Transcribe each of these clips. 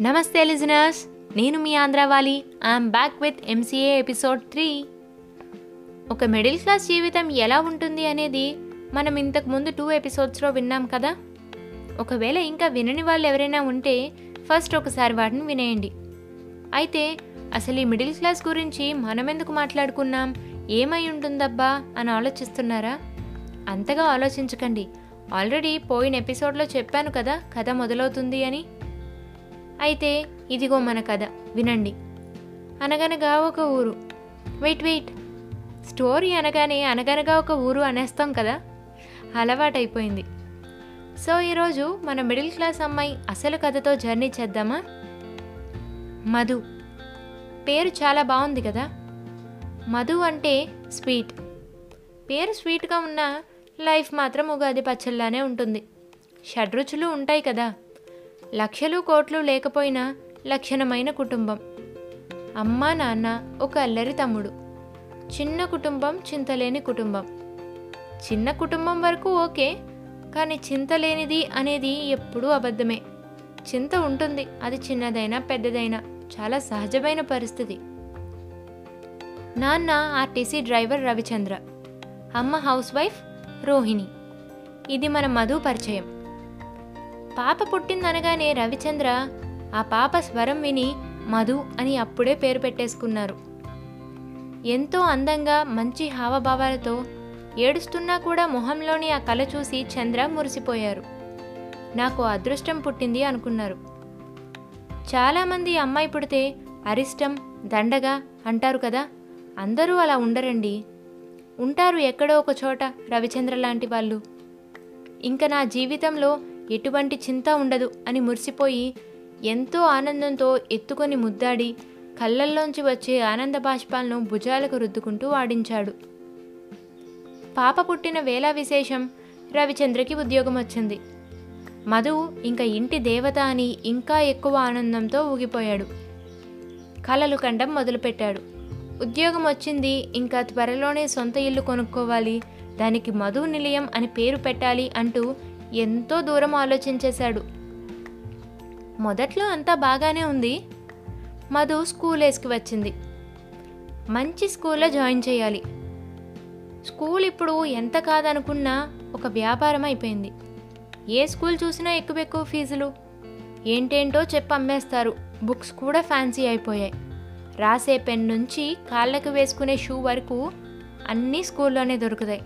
నమస్తే లిజనర్స్. నేను మీ Andhrawali. I'm back with MCA episode three ఒక మిడిల్ క్లాస్ జీవితం ఎలా ఉంటుంది అనేది మనం ఇంతకు ముందు టూ ఎపిసోడ్స్లో విన్నాం కదా? ఒకవేళ ఇంకా వినని వాళ్ళు ఎవరైనా ఉంటే ఫస్ట్ ఒకసారి వాటిని వినేయండి. అయితే అసలు ఈ మిడిల్ క్లాస్ గురించి మనం ఎందుకు మాట్లాడుకున్నాం? ఏమై ఉంటుందబ్బా అని ఆలోచిస్తున్నారా? అంతగా ఆలోచించకండి. ఆల్రెడీ పోయిన ఎపిసోడ్లో చెప్పాను కదా కథ మొదలవుతుంది అని. అయితే ఇదిగో మన కథ. వినండి. అనగనగా ఒక ఊరు. Wait wait. స్టోరీ అనగానే అనగనగా ఒక ఊరు అనేస్తాం కదా? అలవాటైపోయింది. సో ఈరోజు మన మిడిల్ క్లాస్ అమ్మాయి అసలు కథతో జర్నీ చేద్దామా? మధు. పేరు చాలా బాగుంది కదా? మధు అంటే స్వీట్. పేరు స్వీట్గా ఉన్న లైఫ్ మాత్రం ఉగాది పచ్చల్లానే ఉంటుంది. షడ్రుచులు ఉంటాయి కదా? లక్షలు కోట్లు లేకపోయినా లక్షణమైన కుటుంబం. అమ్మ నాన్న ఒక అల్లరి తమ్ముడు. చిన్న కుటుంబం చింతలేని కుటుంబం. చిన్న కుటుంబం వరకు ఓకే కానీ చింతలేనిది అనేది ఎప్పుడూ అబద్ధమే. చింత ఉంటుంది అది చిన్నదైనా పెద్దదైనా చాలా సహజమైన పరిస్థితి. నాన్న ఆర్టీసీ డ్రైవర్ రవిచంద్ర. అమ్మ హౌస్ వైఫ్ రోహిణి. ఇది మన మధు పరిచయం. పాప పుట్టిందనగానే రవిచంద్ర ఆ పాప స్వరం విని మధు అని అప్పుడే పేరు పెట్టేసుకున్నారు. ఎంతో అందంగా మంచి హావభావాలతో ఏడుస్తున్నా కూడా మొహంలోని ఆ కళ చూసి చంద్ర మురిసిపోయారు. నాకు అదృష్టం పుట్టింది అనుకున్నారు. చాలామంది అమ్మాయి పుడితే అరిష్టం దండగా అంటారు కదా అందరూ అలా ఉండరండి. ఉంటారు ఎక్కడో ఒక చోట రవిచంద్ర లాంటి వాళ్ళు. ఇంకా నా జీవితంలో ఎటువంటి చింత ఉండదు అని మురిసిపోయి ఎంతో ఆనందంతో ఎత్తుకొని ముద్దాడి కళ్ళల్లోంచి వచ్చే ఆనంద బాష్పాలను భుజాలకు రుద్దుకుంటూ వాడించాడు. పాప పుట్టిన వేళ విశేషం రవిచంద్రకి ఉద్యోగం వచ్చింది మధు ఇంకా ఇంటి దేవత అని ఇంకా ఎక్కువ ఆనందంతో ఊగిపోయాడు. కలలు కండం మొదలుపెట్టాడు. ఉద్యోగం వచ్చింది ఇంకా త్వరలోనే సొంత ఇల్లు కొనుక్కోవాలి దానికి మధు నిలయం అని పేరు పెట్టాలి అంటూ ఎంతో దూరం ఆలోచించేశాడు. మొదట్లో అంతా బాగానే ఉంది. మధు స్కూల్ వేసుకు వచ్చింది. మంచి స్కూల్లో జాయిన్ చేయాలి. స్కూల్ ఇప్పుడు ఎంత కాదనుకున్నా ఒక వ్యాపారం అయిపోయింది. ఏ స్కూల్ చూసినా ఎక్కువ ఎక్కువ ఫీజులు. ఏంటేంటో చెప్పి అమ్మేస్తారు. బుక్స్ కూడా ఫ్యాన్సీ అయిపోయాయి. రాసే పెన్ నుంచి కాళ్ళకు వేసుకునే షూ వరకు అన్నీ స్కూల్లోనే దొరుకుతాయి.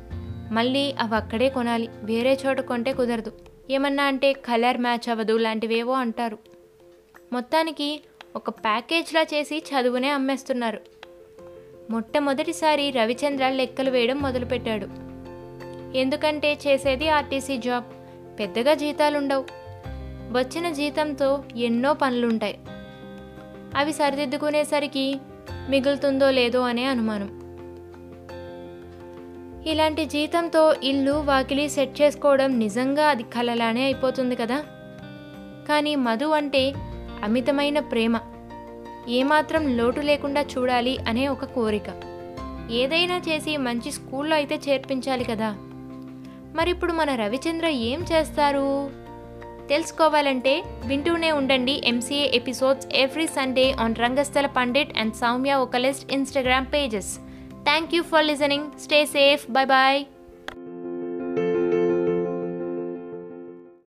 మళ్ళీ అవి అక్కడే కొనాలి. వేరే చోట కొంటే కుదరదు. ఏమన్నా అంటే కలర్ మ్యాచ్ అవ్వదు లాంటివేవో అంటారు. మొత్తానికి ఒక ప్యాకేజ్లా చేసి చదువునే అమ్మేస్తున్నారు. మొట్టమొదటిసారి రవిచంద్ర లెక్కలు వేయడం మొదలుపెట్టాడు. ఎందుకంటే చేసేది ఆర్టీసీ జాబ్. పెద్దగా జీతాలుండవు. వచ్చిన జీతంతో ఎన్నో పనులుంటాయి. అవి సరిదిద్దుకునేసరికి మిగులుతుందో లేదో అనే అనుమానం. ఇలాంటి జీతంతో ఇల్లు వాకిలి సెట్ చేసుకోవడం నిజంగా అది కలలానే అయిపోతుంది కదా. కానీ మధు అంటే అమితమైన ప్రేమ. ఏమాత్రం లోటు లేకుండా చూడాలి అనే ఒక కోరిక. ఏదైనా చేసి మంచి స్కూల్లో అయితే చేర్పించాలి కదా. మరిప్పుడు మన రవిచంద్ర ఏం చేస్తారు? తెలుసుకోవాలంటే వింటూనే ఉండండి MCA episodes every Sunday on Rangasthala Pandit and Soumya ఒకలిస్ట్ Instagram pages Thank you for listening. Stay safe. Bye bye.